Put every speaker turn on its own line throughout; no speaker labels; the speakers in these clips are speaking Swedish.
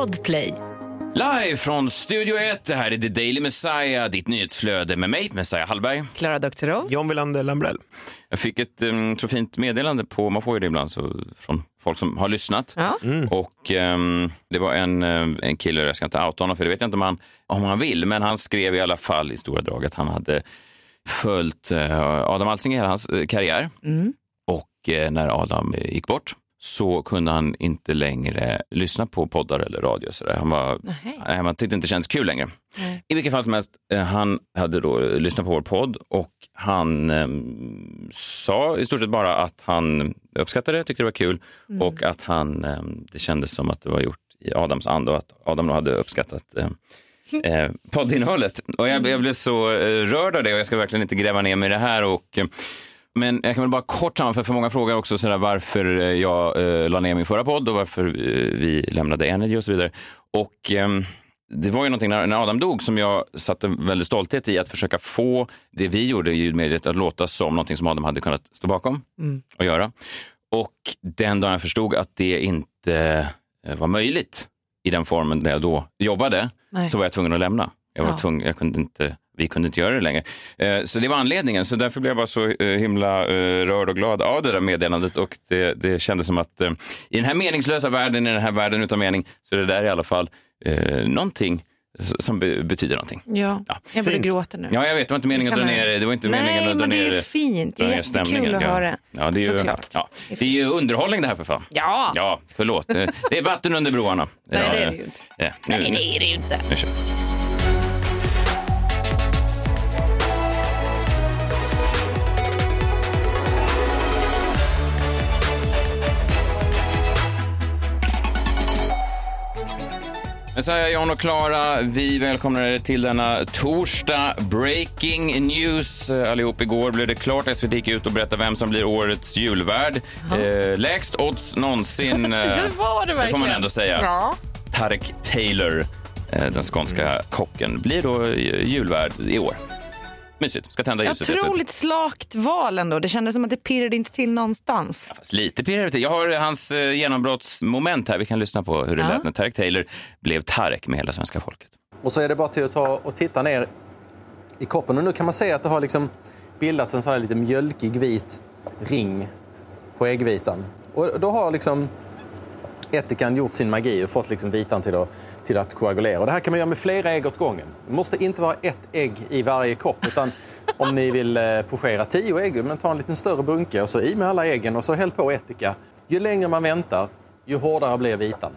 Podplay.
Live från Studio 1, det här är The Daily Messiah, ditt nyhetsflöde med mig, Messiah Hallberg.
Klara Doktorov.
John Wilander Lambrell.
Jag fick ett um, så fint meddelande på, man får ju det ibland, så, från folk som har lyssnat.
Ja.
Och um, det var en, um, en kille, jag ska inte outa honom för det vet jag inte om han, om han vill, men han skrev i alla fall i stora drag att han hade följt uh, Adam Alsing i hela hans uh, karriär. Och uh, när Adam gick bort så kunde han inte längre lyssna på poddar eller radio. Så där. Han, var, nej, man tyckte inte det kändes kul längre. I vilket fall som helst, eh, han hade då lyssnat på vår podd och han eh, sa i stort sett bara att han uppskattade det, tyckte det var kul och att han, eh, det kändes som att det var gjort i Adams anda och att Adam då hade uppskattat eh, eh, poddinnehållet. Och jag, jag blev så eh, rörd av det och jag ska verkligen inte gräva ner mig i det här. Och, eh, men jag kan väl bara kort sammanfatta, för många frågar också sådär, varför eh, jag eh, la ner min förra podd och varför eh, vi lämnade Energy och så vidare. Och ehm, det var ju någonting när, när Adam dog som jag satte väldigt stolthet i att försöka få det vi gjorde i ljudmediet att låta som någonting som Adam hade kunnat stå bakom och göra. Och den dagen jag förstod att det inte eh, var möjligt i den formen där jag då jobbade
Nej.
så var jag tvungen att lämna. Jag var
Ja.
tvungen, jag kunde inte, vi kunde inte göra det längre. Eh, Så det var anledningen. Så därför blev jag bara så eh, himla eh, rörd och glad av det där meddelandet. Och det, det kändes som att i den här meningslösa världen, i den här världen utan mening, så är det där i alla fall eh, någonting som be- betyder någonting.
Ja,
Ja,
jag börjar gråta nu.
Ja, jag vet, det var inte meningen att dra ner det. var inte
Nej,
meningen att dra
men det är
ner
fint. Det är
ner
jättekul att
ja.
höra.
Ja, det är ju,
Såklart.
ja, det är ju underhållning det här för fan.
Ja.
Ja, förlåt. Det är vatten under broarna.
Nej,
ja,
det är det ju inte.
eh, nu,
Nej, det är det ju inte.
Nu kör Messiah, John och Klara, vi välkomnar er till denna torsdag. Breaking news eh, allihop. Igår blev det klart. SVT gick ut och berättade vem som blir årets julvärd. Eh, lägst odds någonsin. eh,
Det var det
Det får man
verkligen.
ändå säga.
Ja.
Tarek Taylor, eh, den skånska kocken, blir då eh, julvärd i år. Mysigt. Ska tända ljuset.
Otroligt slakt val ändå. Det kändes som att det pirrade inte till någonstans.
Fast Lite pirrigt. Jag har hans eh, genombrottsmoment här. Vi kan lyssna på hur det
Ja.
lät när Tarek Taylor blev Tarek med hela svenska folket.
Och så är det bara till att ta och titta ner i koppen. Och nu kan man se att det har liksom bildats en sån här lite mjölkig vit ring på äggvitan. Och då har liksom ättikan gjort sin magi och fått liksom vitan till att, till att koagulera. Och det här kan man göra med flera ägg åt gången. Det måste inte vara ett ägg i varje kopp. Utan om ni vill eh, pochera tio ägg, men ta en liten större bunke och så i med alla äggen och så häll på ättika. Ju längre man väntar, ju hårdare blir vitan.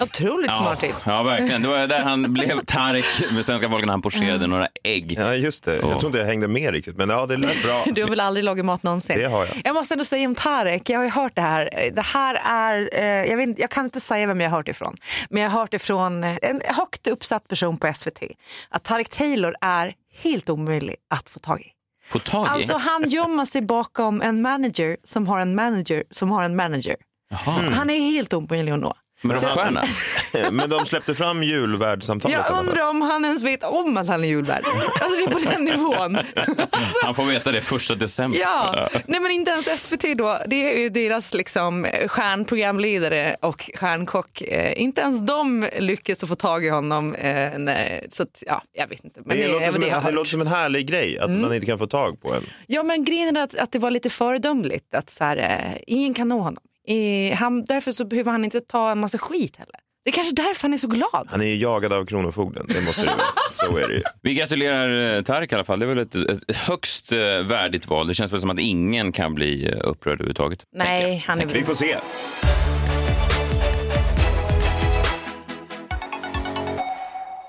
Otroligt smart tips.
Ja, verkligen. Det var där han blev Tarek med svenska folket när han pocherade några ägg.
Ja, just det. Jag tror inte jag hängde med riktigt, men ja, det lät bra.
Du har väl aldrig lagat mat någonsin?
Det har jag.
Jag måste ändå säga om Tarek, jag har ju hört det här. Det här är, eh, jag, vet, jag kan inte säga vem jag har hört ifrån, men jag har hört ifrån eh, en högt uppsatt person på SVT att Tarek Taylor är helt omöjlig att få tag i.
Få tag i.
Alltså han gömmer sig bakom en manager som har en manager som har en manager. Han är helt omöjlig att nå.
Men
Så-
rockstjärna.
Men de släppte fram alla
Jag undrar om han ens vet om att han är julvärd. Alltså det är på den nivån.
Han får veta det första december.
Ja, nej men inte ens SVT då. Det är ju deras liksom stjärnprogramledare och stjärnkock. Eh, inte ens de lyckas få tag i honom. Eh, nej. Så att, ja, jag vet inte. Men
Det,
det, är
låter som
det jag
en, det låter som en härlig grej, att man inte kan få tag på en.
Ja, men grejen är att, att det var lite föredömligt. Att så här, eh, ingen kan nå honom. Eh, han, därför så behöver han inte ta en massa skit heller. Det är kanske därför han är så glad.
Han är ju jagad av Kronofogden, det måste det vara. Så är det ju.
Vi gratulerar eh, Tarek i alla fall. Det är väl ett, ett högst eh, värdigt val. Det känns väl som att ingen kan bli eh, upprörd överhuvudtaget.
Nej, han är
Vi får se.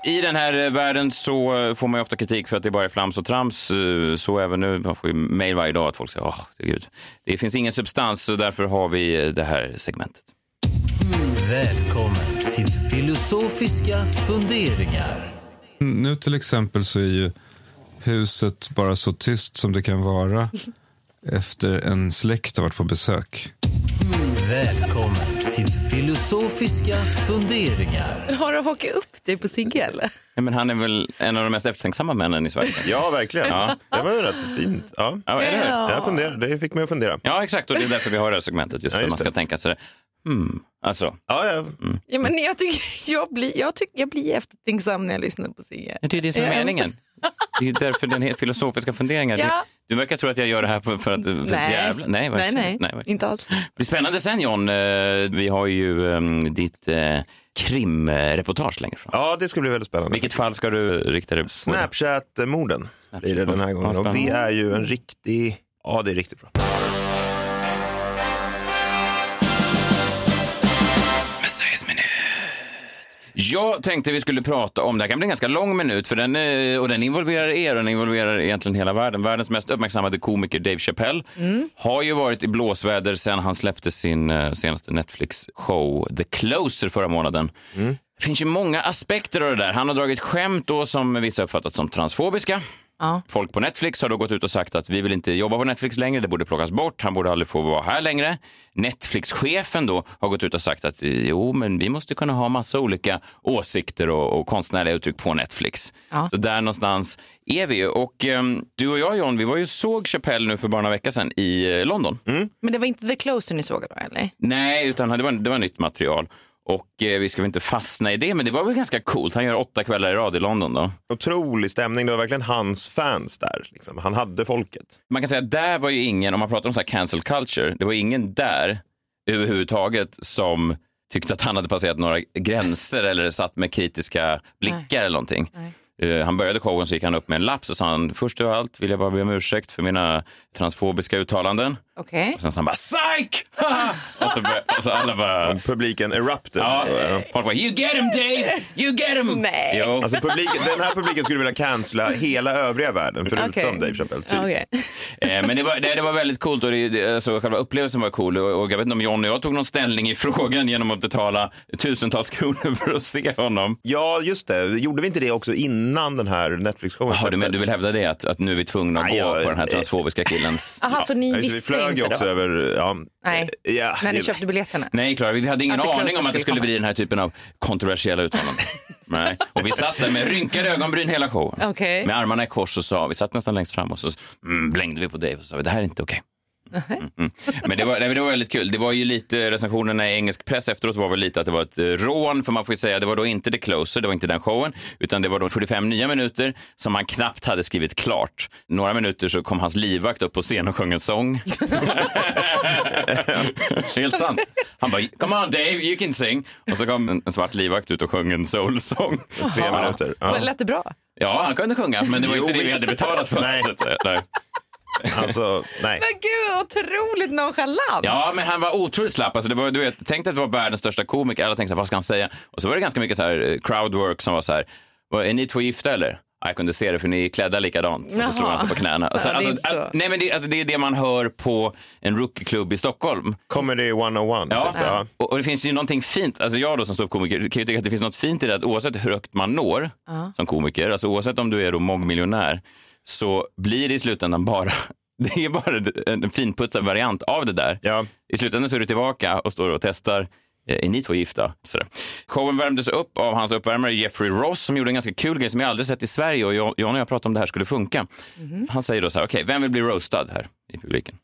I den här eh, världen så eh, får man ju ofta kritik för att det bara är flams och trams. eh, Så även nu, man får ju mejl varje dag att folk säger åh, gud. Det finns ingen substans så därför har vi det här segmentet.
Välkommen till filosofiska funderingar.
Nu till exempel så är ju huset bara så tyst som det kan vara efter en släkt har varit på besök.
Välkommen till filosofiska funderingar.
Har du hakat upp dig på Sigge eller?
Nej, men han är väl en av de mest eftertänksamma männen i Sverige.
Ja, verkligen. Det var ju rätt fint. Ja.
Ja, eller hur?
Ja.
Jag funderar, det fick mig att fundera.
Ja, exakt. Och det är därför vi har det här segmentet, just
Ja,
för
just
man ska
det.
tänka sig hmm. Alltså,
Ja, ja.
Ja, men jag, tycker, jag, blir, jag, tycker, jag blir eftertänksam när jag lyssnar på Sigge.
det är det som är meningen. Det är därför den heter filosofiska funderingar.
Ja.
Du, verkar tro att jag gör det här för, att, för att
Nej.
jävla... Nej,
nej, nej,
verkligen.
inte alls.
Det blir spännande sen John. Eh, Vi har ju um, ditt uh, krimreportage längre fram.
ja, det ska bli väldigt spännande.
Vilket fall ska du rikta dig på?
Snapchat-morden blir det den här gången.
Ja,
Och det är ju en riktig... Ja, det är riktigt bra.
Jag tänkte vi skulle prata om, det här kan bli en ganska lång minut, för den, eh, och den involverar er och den involverar egentligen hela världen. Världens mest uppmärksammade komiker Dave Chappelle har ju varit i blåsväder sedan han släppte sin eh, senaste Netflix-show The Closer förra månaden. Det finns ju många aspekter av det där. Han har dragit skämt då som vissa uppfattat som transfobiska.
Ja.
Folk på Netflix har då gått ut och sagt att vi vill inte jobba på Netflix längre, det borde plockas bort, han borde aldrig få vara här längre. Netflix-chefen då har gått ut och sagt att jo, men vi måste kunna ha massa olika åsikter och, och konstnärliga uttryck på Netflix.
Ja.
Så där någonstans är vi ju. Och ehm, du och jag John, vi var ju såg Chappelle nu för bara några veckor sedan i eh, London.
Men det var inte The Closer ni såg då, eller?
Nej, utan det var, det var nytt material. Och eh, vi ska väl inte fastna i det, men det var väl ganska coolt. Han gör åtta kvällar i rad i London då.
Otrolig stämning. Det var verkligen hans fans där. Liksom. Han hade folket.
man kan säga att där var ju ingen, om man pratar om så här cancel culture, det var ingen där överhuvudtaget som tyckte att han hade passerat några gränser eller satt med kritiska blickar eller någonting. Eh, Han började showen så gick han upp med en lapp så sa han först av allt vill jag bara be om ursäkt för mina transfobiska uttalanden.
Okej.
Och sen sa han bara psych! och, så bör, och så alla bara...
Publiken erupted.
Ja, folk bara you get him Dave! You get him!
Nej.
Jo.
Alltså publiken, den här publiken skulle vilja cancella hela övriga världen förutom
Okej.
Dave Chappelle. Typ.
Okej.
Eh, men det var, det, det var väldigt coolt och det, det, alltså, själva upplevelsen var cool. Och, och jag vet inte om John och jag tog någon ställning i frågan genom att betala tusentals kronor för att se honom.
Ja, just det. Gjorde vi inte det också innan den här Netflix-showen
du, men, du vill hävda det, att, att nu är vi tvungna att
Nej,
gå
jag-
på den här transfobiska killens...
Aha, så ni
Ja, det, vi
visste
flög ju också
då?
över... Ja,
Nej,
ja,
när ni köpte biljetterna?
Nej, Klara, vi hade ingen aning om att det
skulle
bli den här typen av kontroversiella uttalanden. Nej. Och vi satt där med rynkade ögonbryn hela showen.
Okej.
Med armarna i kors och sa, vi satt nästan längst fram och så mm, blängde vi på Dave och sa, det här är inte okej. Mm, mm. Men det var, nej, det var väldigt kul. Det var ju lite, recensionerna i engelsk press efteråt var väl lite att det var ett eh, rån, för man får ju säga, det var då inte The Closer, det var inte den showen, utan det var de 45 nya minuter som han knappt hade skrivit klart. Några minuter så kom hans livvakt upp på scen och sjöng en sång. Helt sant. Han bara, come on Dave, you can sing. Och så kom en, en svart livvakt ut och sjöng en soulsång.
Tre minuter. Ja.
Men Lät det bra?
Ja, han kunde sjunga, men det var
Jo,
inte det vi hade betalat för.
Nej.
Så att säga. Nej.
Alltså, nej.
Men gud, otroligt nonchalant.
Ja, men han var otroligt slapp. Alltså, det var, du vet, tänk att det var världens största komiker. Alla tänkte så här, vad ska han säga? Och så var det ganska mycket så här, eh, crowdwork som var så här, "Vad, är ni två gifta eller? Ja, Jag kunde se det för ni är klädda likadant. Och så
Jaha.
slog han sig på knäna. Alltså,
Ja, det är
alltså, nej, men det, alltså, det är det man hör på en rookieklubb i Stockholm.
Comedy 101.
Ja,
typ, ja.
Och, och det finns ju någonting fint, alltså jag då som ståuppkomiker kan ju tycka att det finns något fint i det att oavsett hur högt man når som komiker, alltså oavsett om du är då mångmiljonär, så blir det i slutändan bara, det är bara en finputsad variant av det där.
Ja.
I slutändan så är du tillbaka och står och testar eh, är ni två gifta? Sådär. Showen värmdes upp av hans uppvärmare Jeffrey Ross som gjorde en ganska kul grej som jag aldrig sett i Sverige och jag, John och jag pratade om det här skulle funka. Han säger då så här, okej, vem vill bli roastad här i publiken?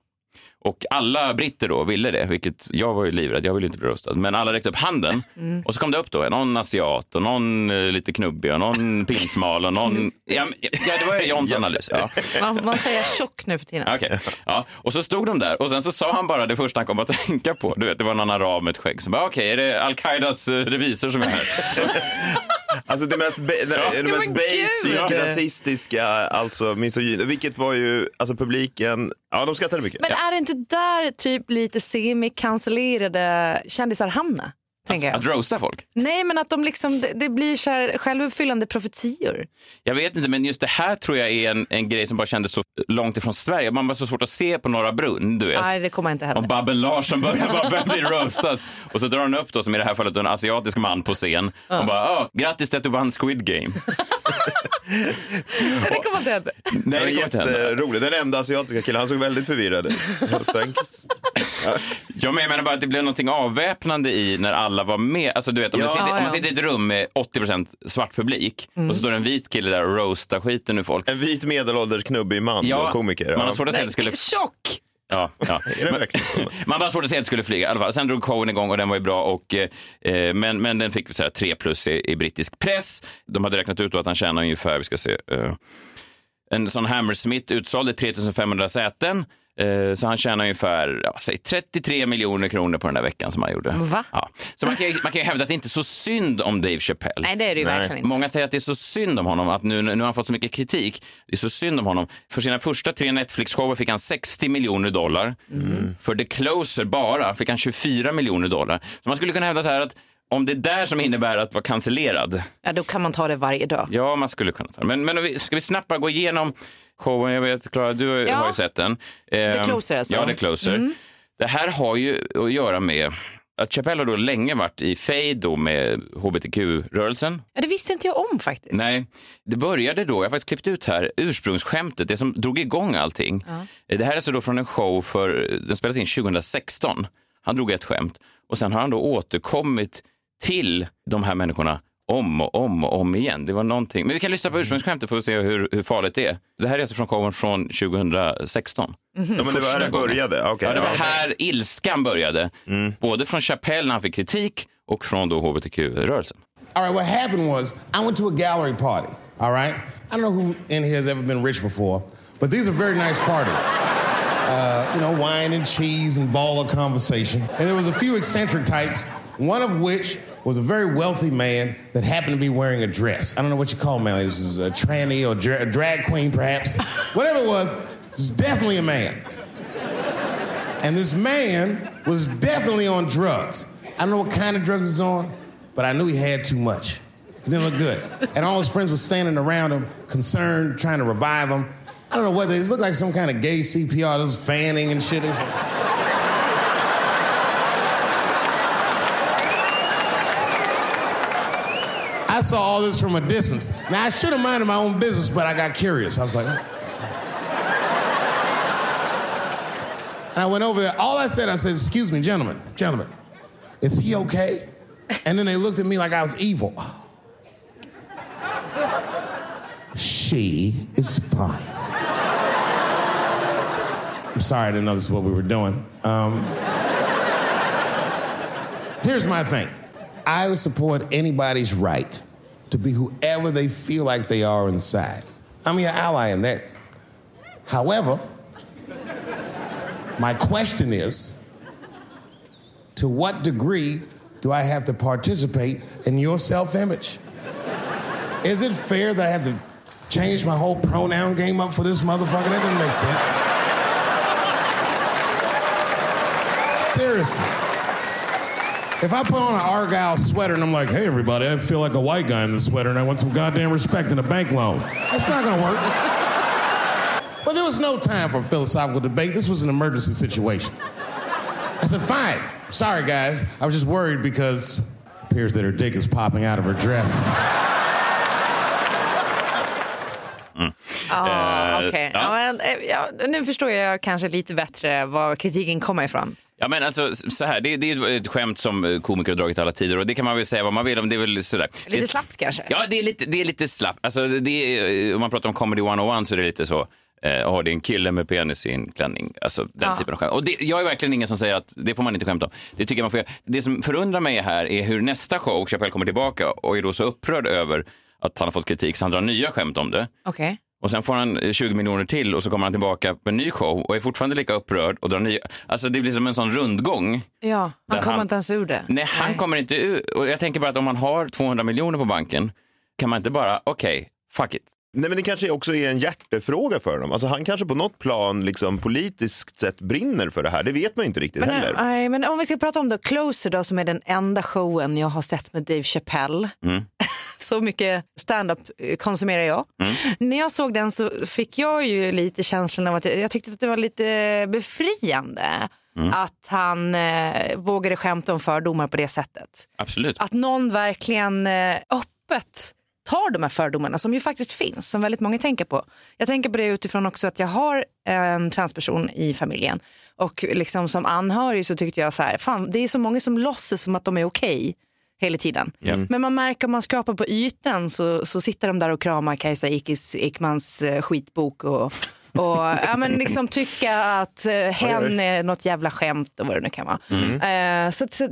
Och alla britter då ville det, vilket jag var ju livrädd, jag ville inte bli roastad. Men alla räckte upp handen och så kom det upp då någon asiat och någon eh, lite knubbig och någon pinsmal och någon... Ja, ja det var Johns analys. Ja.
Man, man säger tjock nu för tiden.
Okej. Ja. Och så stod de där och sen så sa han bara det första han kom att tänka på. Du vet, det var någon arab med ett skägg som bara, okej, är det al-Qaidas eh, revisor som är här?
Alltså det mest, ba- det, det mest basic
gud!
rasistiska, alltså misogyn, vilket var ju, alltså publiken, ja de skrattade mycket.
Men är det inte där typ lite semi-cancellerade kändisar hamnar? Tänker jag.
Att roasta folk?
Nej, men att de liksom, det, det blir så här självuppfyllande profetior.
Jag vet inte, men just det här tror jag är en, en grej som bara kändes så långt ifrån Sverige. Man var så svårt att se på Norra Brunn, du vet.
Nej, det kommer inte
Om
heller.
Babben Larsson börjar bara, vem blir roastad? Och så drar hon upp då, som i det här fallet, en asiatisk man på scen. Och bara, ah, grattis till att du vann Squid Game.
Nej, det kommer inte hända.
Nej,
det
kommer inte hända.
jätteroligt. Den enda asiatiska killen, han såg väldigt förvirrad ut. Thanks.
Jag menar bara att det blev någonting avväpnande i när alla var med. Alltså, du vet, om,
Ja.
man sitter, om
Ja, ja.
man sitter i ett rum med 80% svart publik och så står en vit kille där och roastar skiten ur folk.
En vit medelålders knubbig man, då, komiker.
man har
Ja.
svårt att säga att det skulle...
Tjock!
Ja, ja.
Är det verkligen så?
Man var svårt att säga att det skulle flyga i alla fall. Sen drog showen igång och den var ju bra. Och, eh, men, men den fick så här, 3 plus i, i brittisk press. De hade räknat ut då att han tjänar ungefär, vi ska se, eh, en sån Hammersmith utsålde 3500 säten. Eh, Så han tjänar ungefär ja, säg 33 miljoner kronor på den där veckan som han gjorde.
Va?
Ja. Så man kan, ju, man kan ju hävda att det inte är så synd om Dave Chappelle.
Nej, det är det ju
Nej.
verkligen inte.
Många säger att det är så synd om honom, att nu, nu har han fått så mycket kritik. Det är så synd om honom. För sina första tre Netflix-shower fick han 60 miljoner dollar. För The Closer bara fick han 24 miljoner dollar. Så man skulle kunna hävda så här att om det är där som innebär att vara cancellerad,
Ja, då kan man ta det varje dag.
ja, man skulle kunna ta det. Men, men ska vi snabbt bara gå igenom showen? Jag vet, Klara, du har-
Ja.
har ju sett den. The
Closer alltså.
Ja, The Closer. Det här har ju att göra med att Chappelle har då länge varit i fejd då med hbtq-rörelsen.
Ja, det visste inte jag om faktiskt.
Nej, det började då, jag har faktiskt klippt ut här, ursprungsskämtet, det som drog igång allting. Det här är alltså då från en show för, den spelades in 2016. Han drog ett skämt och sen har han då återkommit till de här människorna om och om och om igen. Det var någonting. Men vi kan lyssna på ursprungsskämtet för att se hur, hur farligt det är. Det här är alltså från showen från 2016.
Ja, men det var här det började. Okej,
Ja, det var här ilskan började. Både från Chappelle när han fick kritik och från då hbtq-rörelsen.
All right, what happened was I went to a gallery party. All right, I don't know who in here has ever been rich before, but these are very nice parties. Uh, you know, wine and cheese and ball of conversation. And there was a few eccentric types, one of which was a very wealthy man that happened to be wearing a dress. I don't know what you call man. This is a tranny or dra- a drag queen, perhaps. Whatever it was, this is definitely a man. And this man was definitely on drugs. I don't know what kind of drugs he's on, but I knew he had too much. He didn't look good. And all his friends were standing around him, concerned, trying to revive him. I don't know whether it looked like some kind of gay CPR. just fanning and shit. I saw all this from a distance. Now, I should have minded my own business, but I got curious. I was like, "Oh." And I went over there. All I said, I said, excuse me, gentlemen, gentlemen, is he okay? And then they looked at me like I was evil. She is fine. I'm sorry, I didn't know this is what we were doing. Um, here's my thing I would support anybody's right to be whoever they feel like they are inside. I'm your ally in that. However, my question is to what degree do I have to participate in your self image? Is it fair that I have to change my whole pronoun game up for this motherfucker? That doesn't make sense. Seriously. If I put on an Argyle sweater and I'm like, hey, everybody, I feel like a white guy in this sweater and I want some goddamn respect and a bank loan, that's not gonna work. But there was no time for philosophical debate. This was an emergency situation. I said, fine. Sorry, guys. I was just worried because it appears that her dick is popping out of her dress.
Ja, okej.
ja.
Ja, men, eh, ja, nu förstår jag kanske lite bättre var kritiken kommer ifrån.
Ja, men alltså, så här, det, det är ett skämt som eh, komiker har dragit alla tider och det kan man väl säga vad man vill om. Det är väl sådär.
Lite
det,
slappt kanske.
Ja, det är lite, det är lite slappt. Alltså, det är, om man pratar om comedy 101 så är det lite så. Eh, oh, det en kille med penis i en klänning. Alltså den
Ja.
typen av skämt. Och det, jag är verkligen ingen som säger att det får man inte skämta om. Det tycker man får göra. Det som förundrar mig här är hur nästa show, Chappelle kommer tillbaka och är då så upprörd över att han har fått kritik så han drar nya skämt om det.
Okej.
Och sen får han eh, 20 miljoner till och så kommer han tillbaka på en ny show och är fortfarande lika upprörd och drar nya. Alltså det blir som en sån rundgång.
Ja, han kommer
han-
inte ens ur det.
Nej, han kommer inte ut. Och jag tänker bara att om man har 200 miljoner på banken kan man inte bara, okej, fuck it.
Nej, men det kanske också är en hjärtefråga för honom. Alltså, han kanske på något plan liksom, politiskt sett brinner för det här. Det vet man ju inte riktigt
Men,
heller.
nej, men om vi ska prata om då Closer då, som är den enda showen jag har sett med Dave Chappelle.
Mm.
så mycket stand-up eh, konsumerar jag.
Mm.
När jag såg den så fick jag ju lite känslan av att jag, jag tyckte att det var lite befriande
Mm.
att han eh, vågade skämta om fördomar på det sättet.
Absolut.
Att någon verkligen eh, öppet tar de här fördomarna som ju faktiskt finns, som väldigt många tänker på. Jag tänker på det utifrån också att jag har en transperson i familjen och liksom som anhörig så tyckte jag så här, fan det är så många som låtsas som att de är okej hela tiden. Men man märker om man skrapar på ytan så, så sitter de där och kramar Kajsa Ekis, Ekmans eh, skitbok och, och ja, men liksom tycka att uh, hen är något jävla skämt och vad det nu kan vara.
Mm.
Eh, så, så,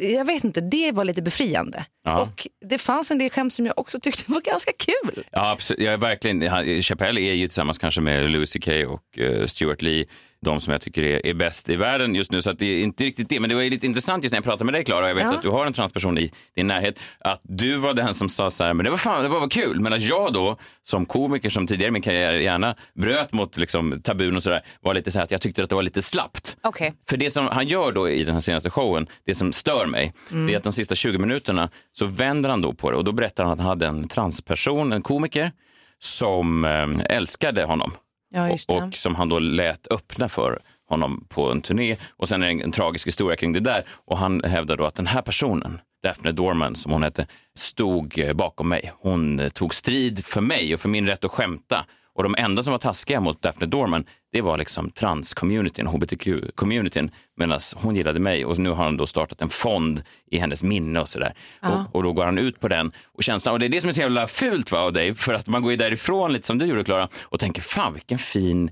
jag vet inte, det var lite befriande.
Ja.
Och det fanns en del skämt som jag också tyckte var ganska kul.
Ja, absolut. Jag är verkligen, Chappelle är ju tillsammans kanske med Louis CK och uh, Stuart Lee de som jag tycker är, är bäst i världen just nu. Så det är inte riktigt det. Men det var lite intressant just när jag pratade med dig Klara. Jag vet
Ja.
att du har en transperson i din närhet. Att du var den som sa så här, men det var fan, det var, var kul. Men att jag då som komiker som tidigare i min karriär gärna bröt mot liksom, tabun och sådär var lite så här att jag tyckte att det var lite slappt.
Okej.
För det som han gör då i den här senaste showen, det som stör mig, det är att de sista 20 minuterna så vänder han då på det och då berättar han att han hade en transperson, en komiker, som eh, älskade honom.
Ja,
och, och som han då lät öppna för honom på en turné. Och sen är det en, en tragisk historia kring det där. Och han hävdar då att den här personen, Daphne Dorman som hon hette, stod bakom mig. Hon tog strid för mig och för min rätt att skämta. Och de enda som var taskiga mot Daphne Dorman, det var liksom trans-communityn, hbtq-communityn, medan hon gillade mig. Och nu har han då startat en fond i hennes minne och sådär. Och, och då går han ut på den. Och känslan, och det är det som är så jävla fult va, av dig, för att man går ju därifrån lite som du gjorde Klara och tänker, fan vilken fin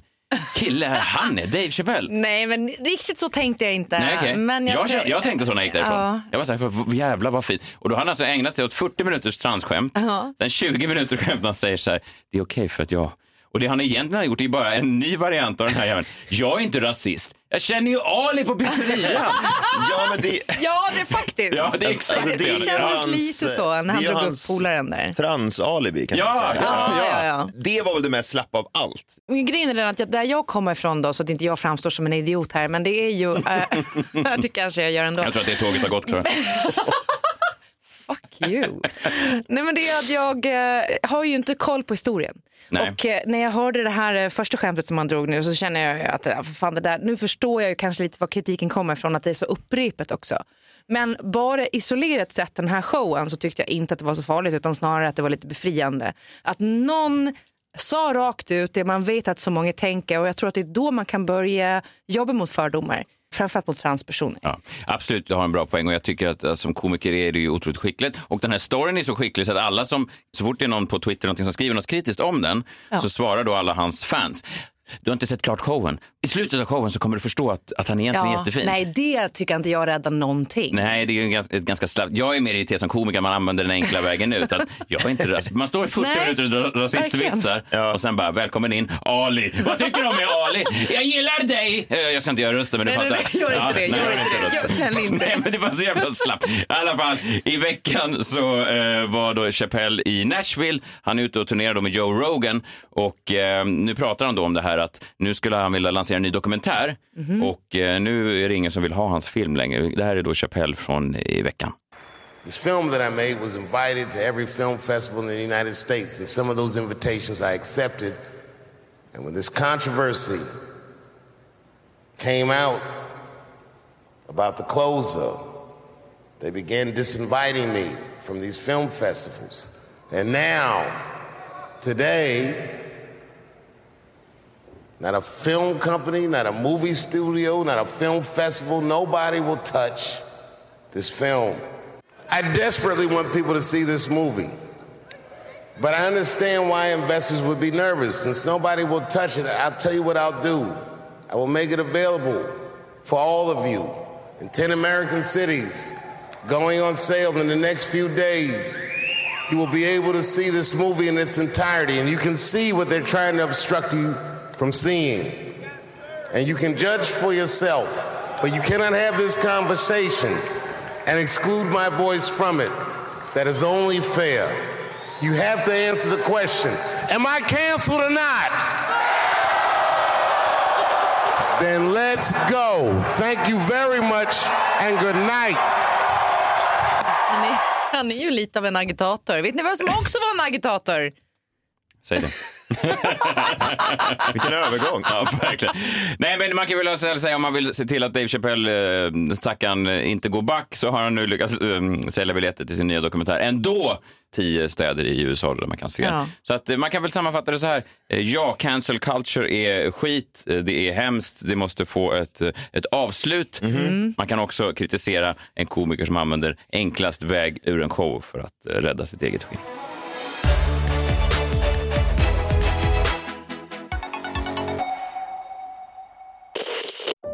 kille han är, Dave Chappelle.
Nej, men riktigt så tänkte jag inte.
Nej, okej.
men
jag, jag, jag tänkte så när jag gick därifrån.
Ja.
Jag var så här, "Vad- jävlar vad fint. Och då har han alltså ägnat sig åt 40 minuters transskämt.
Ja.
Sen 20 minuter skämt när han säger så här, det är okej för att jag... Och det han egentligen har gjort är bara en ny variant av den här jäveln. Jag är inte rasist. Jag känner ju Ali på pizzerian.
Ja, men det,
Ja, det är faktiskt.
Ja, det är exakt
Alltså,
det,
det
kändes
hans-
lite så när han drog upp polaren där.
Trans-alibi kan
Ja,
man säga.
ja,
Ja, ja, ja.
Det var väl det mest slappa av allt.
Men Grejen är den att jag, där jag kommer ifrån då, så att inte jag framstår som en idiot här, men det är ju, äh, det kanske jag gör ändå.
Jag tror att det tåget har gått, Klara.
Fuck you. Nej men det är att jag eh, har ju inte koll på historien.
Nej.
Och eh, när jag hörde det här eh, första skämtet som han drog nu så känner jag ju att för fan, det där, nu förstår jag ju kanske lite var kritiken kommer ifrån att det är så upprepet också. Men bara isolerat sett den här showen så tyckte jag inte att det var så farligt utan snarare att det var lite befriande. Att någon sa rakt ut det man vet att så många tänker och jag tror att det är då man kan börja jobba mot fördomar. Framförallt mot transpersoner.
Ja, absolut, du har en bra poäng och jag tycker att, att som komiker är det ju otroligt skickligt. Och den här storyn är så skicklig så att alla som, så fort det är någon på Twitter någonting som skriver något kritiskt om den, så svarar då alla hans fans. Du har inte sett klart showen. I slutet av showen så kommer du förstå att, att han egentligen är jättefin.
nej, det tycker jag inte jag räddar någonting.
Nej, det är ju ganska, ett ganska slappt. Jag är mer irriterad som komiker, man använder den enkla vägen ut. Att jag är inte man står i 40
Nej,
minuter och drar rasistvitsar och sen bara välkommen in Ali. Vad tycker du om mig Ali? Jag gillar dig. Eh, Jag ska inte göra rösten men du
Nej, nej,
fattar.
nej, gör inte det,
nej,
gör
jag
inte det. inte.
Nej, men det var så jävla slappt. I alla fall, i veckan så eh, var då Chappelle i Nashville. Han är ute och turnerar då med Joe Rogan och eh, nu pratar han då om det här att nu skulle han vilja lansera en ny dokumentär
Mhm.
och eh, nu är det ingen som vill ha hans film längre. Det här är då Chappelle från i veckan.
This film that I made was invited to every film festival in the United States, and some of those invitations I accepted. And when this controversy came out about the closer, they began disinviting me from these film festivals. And now, today, not a film company, not a movie studio, not a film festival, nobody will touch this film. I desperately want people to see this movie. But I understand why investors would be nervous. Since nobody will touch it, I'll tell you what I'll do. I will make it available for all of you in 10 American cities, going on sale in the next few days. You will be able to see this movie in its entirety, and you can see what they're trying to obstruct you from seeing. And you can judge for yourself, but you cannot have this conversation and exclude my voice from it. That is only fair. You have to answer the question Am I canceled or not? then let's go. Thank you very much and good night.
Han är, han är ju lite av en agitator. Vet ni vem som också var en agitator?
Säg det.
Vilken övergång.
Ja, verkligen. Nej, men man kan väl alltså säga om man vill se till att Dave Chappelle, eh, stackaren, eh, inte går back så har han nu lyckats eh, sälja biljetter till sin nya dokumentär. Ändå tio städer i USA där man kan se.
Ja.
Så att man kan väl sammanfatta det så här. Ja, cancel culture är skit, det är hemskt, det måste få ett, ett avslut. Man kan också kritisera en komiker som använder enklast väg ur en show för att rädda sitt eget skinn.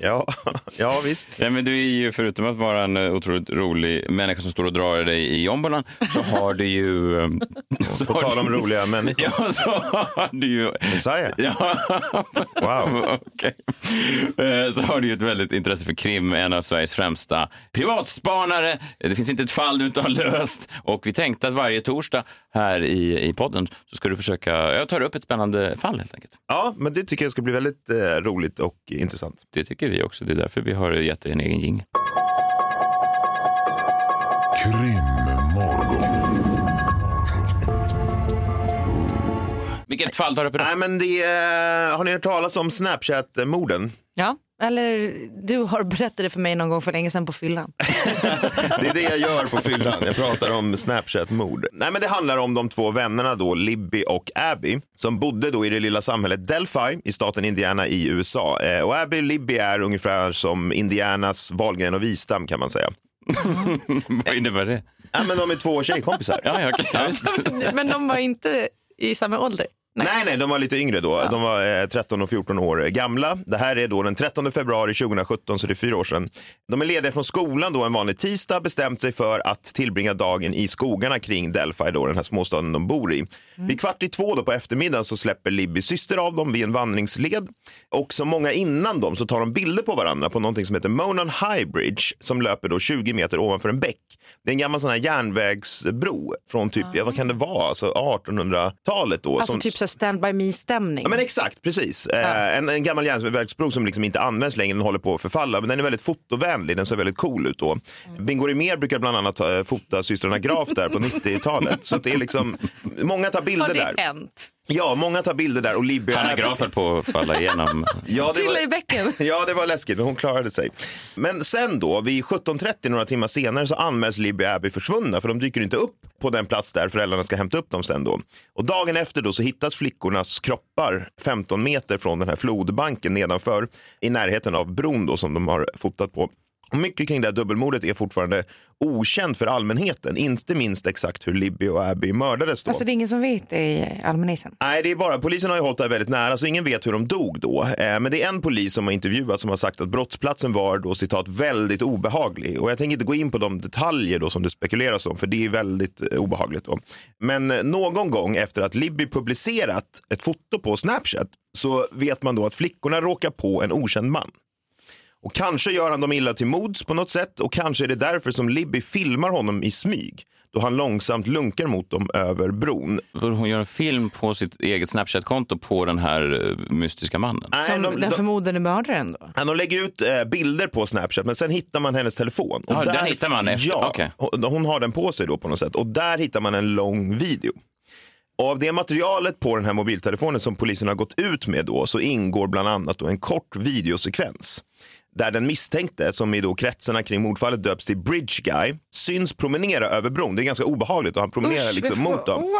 ja, ja, visst.
Ja, men du är ju, förutom att vara en eh, otroligt rolig människa som står och drar dig i jombolan, så har du ju... eh, så
På tal om roliga människor.
Ja, så har du ju...
Messiah?
Ja.
Wow.
Okej. Eh, Så har du ju ett väldigt intresse för krim, en av Sveriges främsta privatspanare. Det finns inte ett fall du inte har löst. Och vi tänkte att varje torsdag här i, i podden så ska du försöka, jag tar upp ett spännande fall helt enkelt.
Ja, men det tycker jag ska bli väldigt eh, roligt och intressant.
Det tycker vi också. Det är därför vi har gett dig en egen jingel. Vilket fall tar du upp idag?
Nej, men det, har ni hört talas om Snapchat-morden?
Ja, eller du har berättat det för mig någon gång för länge sedan på fyllan.
Det är det jag gör på fyllan. Jag pratar om Snapchat-mord. Nej, men det handlar om de två vännerna då, Libby och Abby, som bodde då i det lilla samhället Delphi i staten Indiana i USA. Eh, Och Abby och Libby är ungefär som Indianas Wahlgren och Wistam kan man säga.
Vad innebär det?
Ja, men de är två tjejkompisar.
Ja, ja, okej.
Men de var inte i samma ålder.
Nej. nej, de var lite yngre då. De var eh, 13 och 14 år gamla. Det här är då den 13 februari 2017, så det är fyra år sedan. De är lediga från skolan då en vanlig tisdag, bestämt sig för att tillbringa dagen i skogarna kring Delphi, då, den här småstaden de bor i. Vid kvart i två då på eftermiddagen så släpper Libbys syster av dem vid en vandringsled. Och som många innan dem så tar de bilder på varandra på någonting som heter Monon High Bridge som löper då 20 meter ovanför en bäck. Det är en gammal sån här järnvägsbro från typ, ja, vad kan det vara, alltså 1800-talet då.
Alltså
som,
typ så stand by me-stämning.
Ja, men exakt, precis. Eh, en, en gammal järnvägsbro som liksom inte används längre, den håller på att förfalla. Men den är väldigt fotovänlig, den ser väldigt cool ut då. Bingo Rimér brukar bland annat eh, fota systrarna Graf där på 90-talet. Så det är liksom, många tar bilder
Har det
där.
hänt?
Ja, många tar bilder där och Libby
Hanna
är-
Graf höll på att falla igenom.
Ja, det
Trilla i
var,
bäcken.
ja, det var läskigt, men hon klarade sig. Men sen då, vid 17.30, några timmar senare, så anmäls Libby och Abby försvunna, för de dyker inte upp på den plats där föräldrarna ska hämta upp dem sen då. Och dagen efter då så hittas flickornas kroppar 15 meter från den här flodbanken nedanför, i närheten av bron då som de har fotat på. Och mycket kring det här dubbelmordet är fortfarande okänt för allmänheten, inte minst exakt hur Libby och Abby mördades då.
Alltså det är ingen som vet i allmänheten.
Nej, det är bara, polisen har ju hållit det här väldigt nära så ingen vet hur de dog då. Eh, men det är en polis som har intervjuat som har sagt att brottsplatsen var då citat väldigt obehaglig. Och jag tänker inte gå in på de detaljer då som det spekuleras om för det är väldigt eh, obehagligt då. Men eh, någon gång efter att Libby publicerat ett foto på Snapchat så vet man då att flickorna råkar på en okänd man. Och kanske gör han dem illa till mods på något sätt och kanske är det därför som Libby filmar honom i smyg då han långsamt lunkar mot dem över bron.
Hon gör en film på sitt eget Snapchat-konto på den här eh, mystiska mannen.
Nej,
Som
de-
den
de-
förmodade mördaren då?
Ja, de lägger ut eh, bilder på Snapchat men sen hittar man hennes telefon.
Ja, den hittar man efter-
Ja,
okej.
hon, hon har den på sig då på något sätt och där hittar man en lång video. Och av det materialet på den här mobiltelefonen som polisen har gått ut med då så ingår bland annat då en kort videosekvens där den misstänkte, som i då kretsarna kring mordfallet döps till Bridge Guy, syns promenera över bron. Det är ganska obehagligt och han promenerar
Usch,
liksom mot dem.
Wow,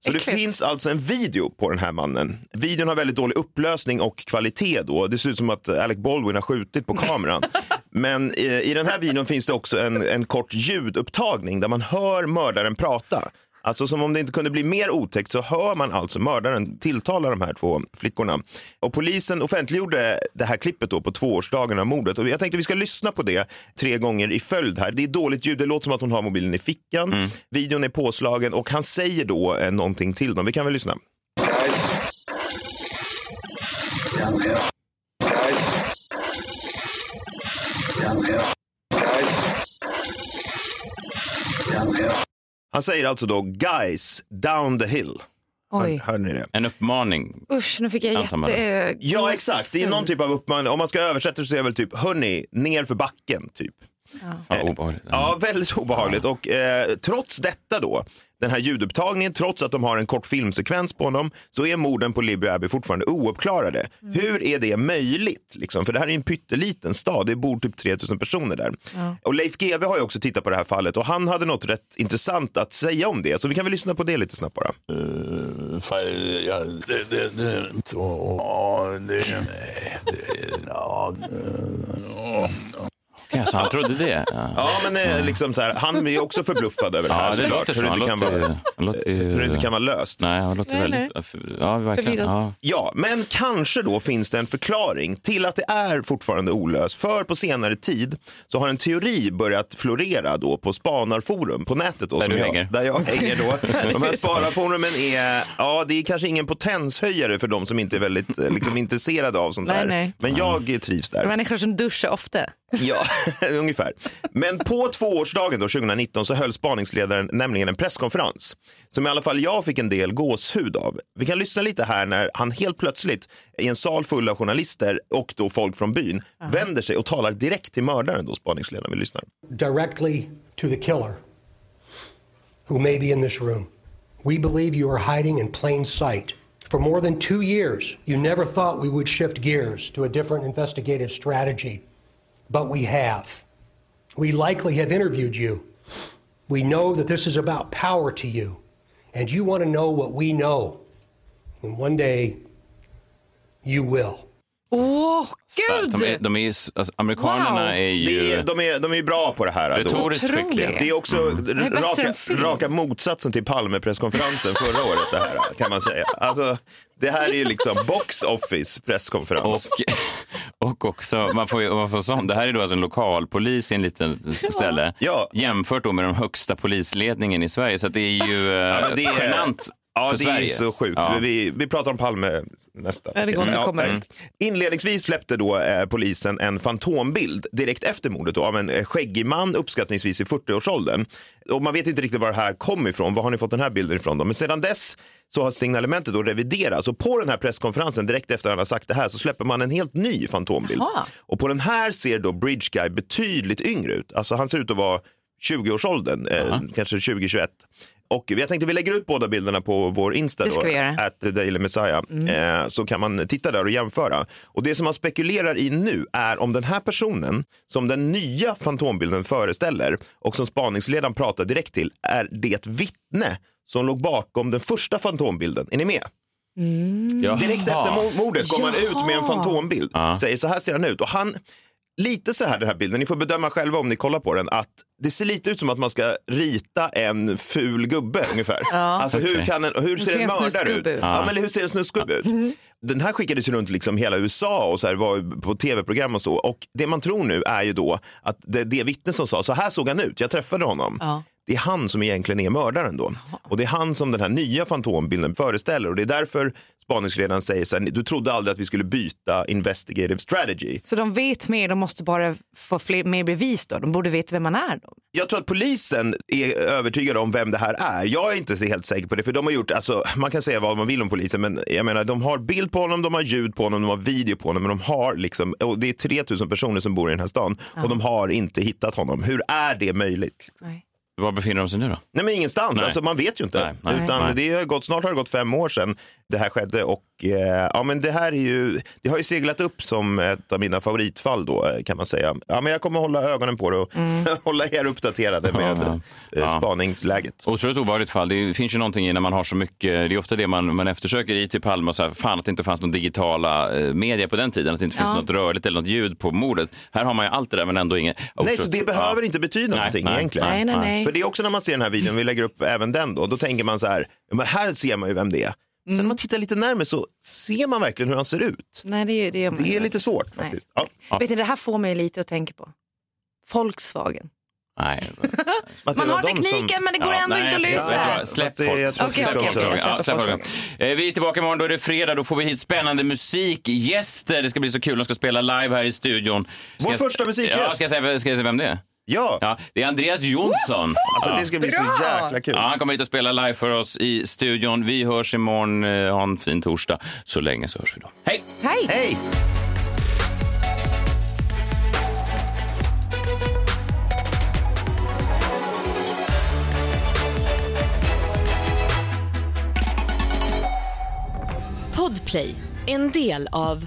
Så det finns alltså en video på den här mannen. Videon har väldigt dålig upplösning och kvalitet då. Det ser ut som att Alec Baldwin har skjutit på kameran. Men i, i den här videon finns det också en, en kort ljudupptagning där man hör mördaren prata. Alltså som om det inte kunde bli mer otäckt så hör man alltså mördaren tilltala de här två flickorna. Och polisen offentliggjorde det här klippet då på tvåårsdagen av mordet och jag tänkte vi ska lyssna på det tre gånger i följd här. Det är dåligt ljud, det låter som att hon har mobilen i fickan. Videon är påslagen och han säger då eh, någonting till dem. Vi kan väl lyssna. Han säger alltså då guys down the hill.
Oj.
Hör, hörde ni det?
En uppmaning.
Usch, nu fick jag
man
jätte... eh,
Ja, exakt. Det är någon typ av uppmaning. Om man ska översätta så är det väl typ, hörni, ner för backen, typ.
Ja, obehagligt.
Ja, väldigt obehagligt. Och eh, trots detta då, den här ljudupptagningen, trots att de har en kort filmsekvens på honom, så är morden på Libby Abbey fortfarande ouppklarade. Hur är det möjligt? Liksom? För det här är en pytteliten stad, det bor typ 3000 personer där.
Ja.
Och Leif GW har ju också tittat på det här fallet och han hade något rätt intressant att säga om det. Så vi kan väl lyssna på det lite snabbt bara.
ja, det, det, det, så, ja, det, det, ja,
så han trodde det? Ja,
Ja, men eh, liksom så här, han är också förbluffad över det här.
Ja, det låter så. Han
inte kan
låter,
vara-
han låter, ju-
hur det inte kan vara löst.
Nej, han låter
Nej,
väldigt... Ja, verkligen. Ja.
Ja, men kanske då finns det en förklaring till att det är fortfarande olöst. För på senare tid så har en teori börjat florera då på spanarforum på nätet. Då,
Där
som
du
jag,
hänger.
Där jag hänger då. De här spanarforumen är, ja det är kanske ingen potenshöjare för de som inte är väldigt eh, liksom, intresserade av sånt
Nej,
där.
nej.
Men jag trivs där.
Människor som duschar ofta.
Ja, ungefär. Men på tvåårsdagen då, 2019 så höll spaningsledaren nämligen en presskonferens som i alla fall jag fick en del gåshud av. Vi kan lyssna lite här när han helt plötsligt i en sal full av journalister och då folk från byn vänder sig och talar direkt till mördaren då, spaningsledaren. Vi lyssnar.
directly to the killer who may be in this room. We believe you are hiding in plain sight. For more than two years, you never thought we would shift gears to a different investigative strategy, but we have. We likely have interviewed you. We know that this is about power to you, and you want to know what we know. And one day, you will.
Åh,
Starkt. De är, de är, alltså, amerikanerna
Wow.
är ju...
Det är, de, är, de är bra på det här.
Retoriskt skickliga.
Det är också
Det är bättre
raka, raka motsatsen till Palme-presskonferensen förra året. Det här, kan man säga. Alltså, det här är ju liksom box office presskonferens.
Och, och också, man får, man får sånt. Det här är då alltså en lokalpolis i en liten ställe.
Ja.
Jämfört då med den högsta polisledningen i Sverige. Så att det är ju eh,
Ja, men det är-
genant
Ja,
för
det
Sverige.
är så sjukt.
Ja.
Vi, vi pratar om Palme nästa.
Ja, det går, det kommer.
exakt. Inledningsvis släppte då eh, polisen en fantombild direkt efter mordet då, av en eh, skäggig man uppskattningsvis i 40-årsåldern. Och man vet inte riktigt var det här kom ifrån. Var har ni fått den här bilden ifrån? Då? Men sedan dess så har signalementet då reviderats och på den här presskonferensen direkt efter att han har sagt det här så släpper man en helt ny fantombild.
Jaha.
Och på den här ser då Bridge Guy betydligt yngre ut. Alltså han ser ut att vara 20-årsåldern, eh, kanske 2021. Och jag tänkte vi lägger ut båda bilderna på vår Insta då, at Daily Messiah, eh, så kan man titta där och jämföra. Och det som man spekulerar i nu är om den här personen som den nya fantombilden föreställer och som spaningsledaren pratar direkt till är det vittne som låg bakom den första fantombilden. Är ni med?
Jaha.
Direkt efter mo- mordet går man ut med en fantombild. Säger så här ser han ut. Och han, lite så här den här bilden, ni får bedöma själva om ni kollar på den, att det ser lite ut som att man ska rita en ful gubbe ungefär. Alltså hur, kan en, hur ser en mördare ut?
ut?
Ja. men hur ser en snuskgubbe ut? Den här skickades ju runt liksom hela USA och så här, var på tv-program och så. Och det man tror nu är ju då att det, det vittne som sa, så här såg han ut, jag träffade honom.
Ja.
Det är han som egentligen är mördaren då. Och det är han som den här nya fantombilden föreställer. Och det är därför spaningsledaren säger så här, du trodde aldrig att vi skulle byta investigative strategy.
Så de vet mer, de måste bara få fler, mer bevis då. De borde veta vem man är då.
Jag tror att polisen är övertygade om vem det här är. Jag är inte så helt säker på det, för de har gjort, alltså, man kan säga vad man vill om polisen, men jag menar, de har bild på honom, de har ljud på honom, de har video på honom, men de har liksom, och det är 3000 personer som bor i den här stan och de har inte hittat honom. Hur är det möjligt?
Var befinner de sig nu då?
Nej men ingenstans,
Nej.
alltså, man vet ju inte.
Nej, nej,
Utan
nej.
Det har gått, snart har det gått fem år sedan det här skedde och eh, ja, men det här är ju, det har ju seglat upp som ett av mina favoritfall då eh, kan man säga. Ja, men jag kommer hålla ögonen på det och hålla er uppdaterade med
Ja.
eh,
Ja.
spaningsläget.
Otroligt obehagligt fall. Det finns ju någonting i när man har så mycket, det är ofta det man, man eftersöker i typ Palme och så här, fan att det inte fanns någon digitala eh, media på den tiden, att det inte finns
Ja.
något rörligt eller något ljud på mordet. Här har man ju allt det där men ändå inget.
Nej, så det behöver inte betyda
Nej,
någonting
nej,
egentligen.
nej, nej, nej.
För det är också när man ser den här videon, vi lägger upp även den då, då tänker man så här, men här ser man ju vem det är. Sen
Mm.
när man tittar lite närmare så ser man verkligen hur han ser ut.
Nej, det, det gör man
Det är lite svårt faktiskt. Ja.
Vet ni, det här får mig lite att tänka på. Volkswagen.
Nej.
Man har tekniken men det går
Ja,
ändå
nej,
inte att
vad, Släpp Ja,
Volkswagen.
Eh, Vi är tillbaka imorgon, då är det fredag. Då får vi hit spännande musikgäster. Det ska bli så kul. De ska spela live här i studion. Ska
Vår
jag-
första musikgäst.
Ja, ska jag säga, ska jag säga vem det är?
Ja.
ja. Det är Andreas Jonsson.
Alltså, det ska bli så
Bra!
jäkla kul.
Ja, han kommer hit och spelar live för oss i studion. Vi hörs imorgon. Eh, Ha en fin torsdag. Så länge så hörs vi då. Hej!
Hej!
Hej!
Podplay, en del av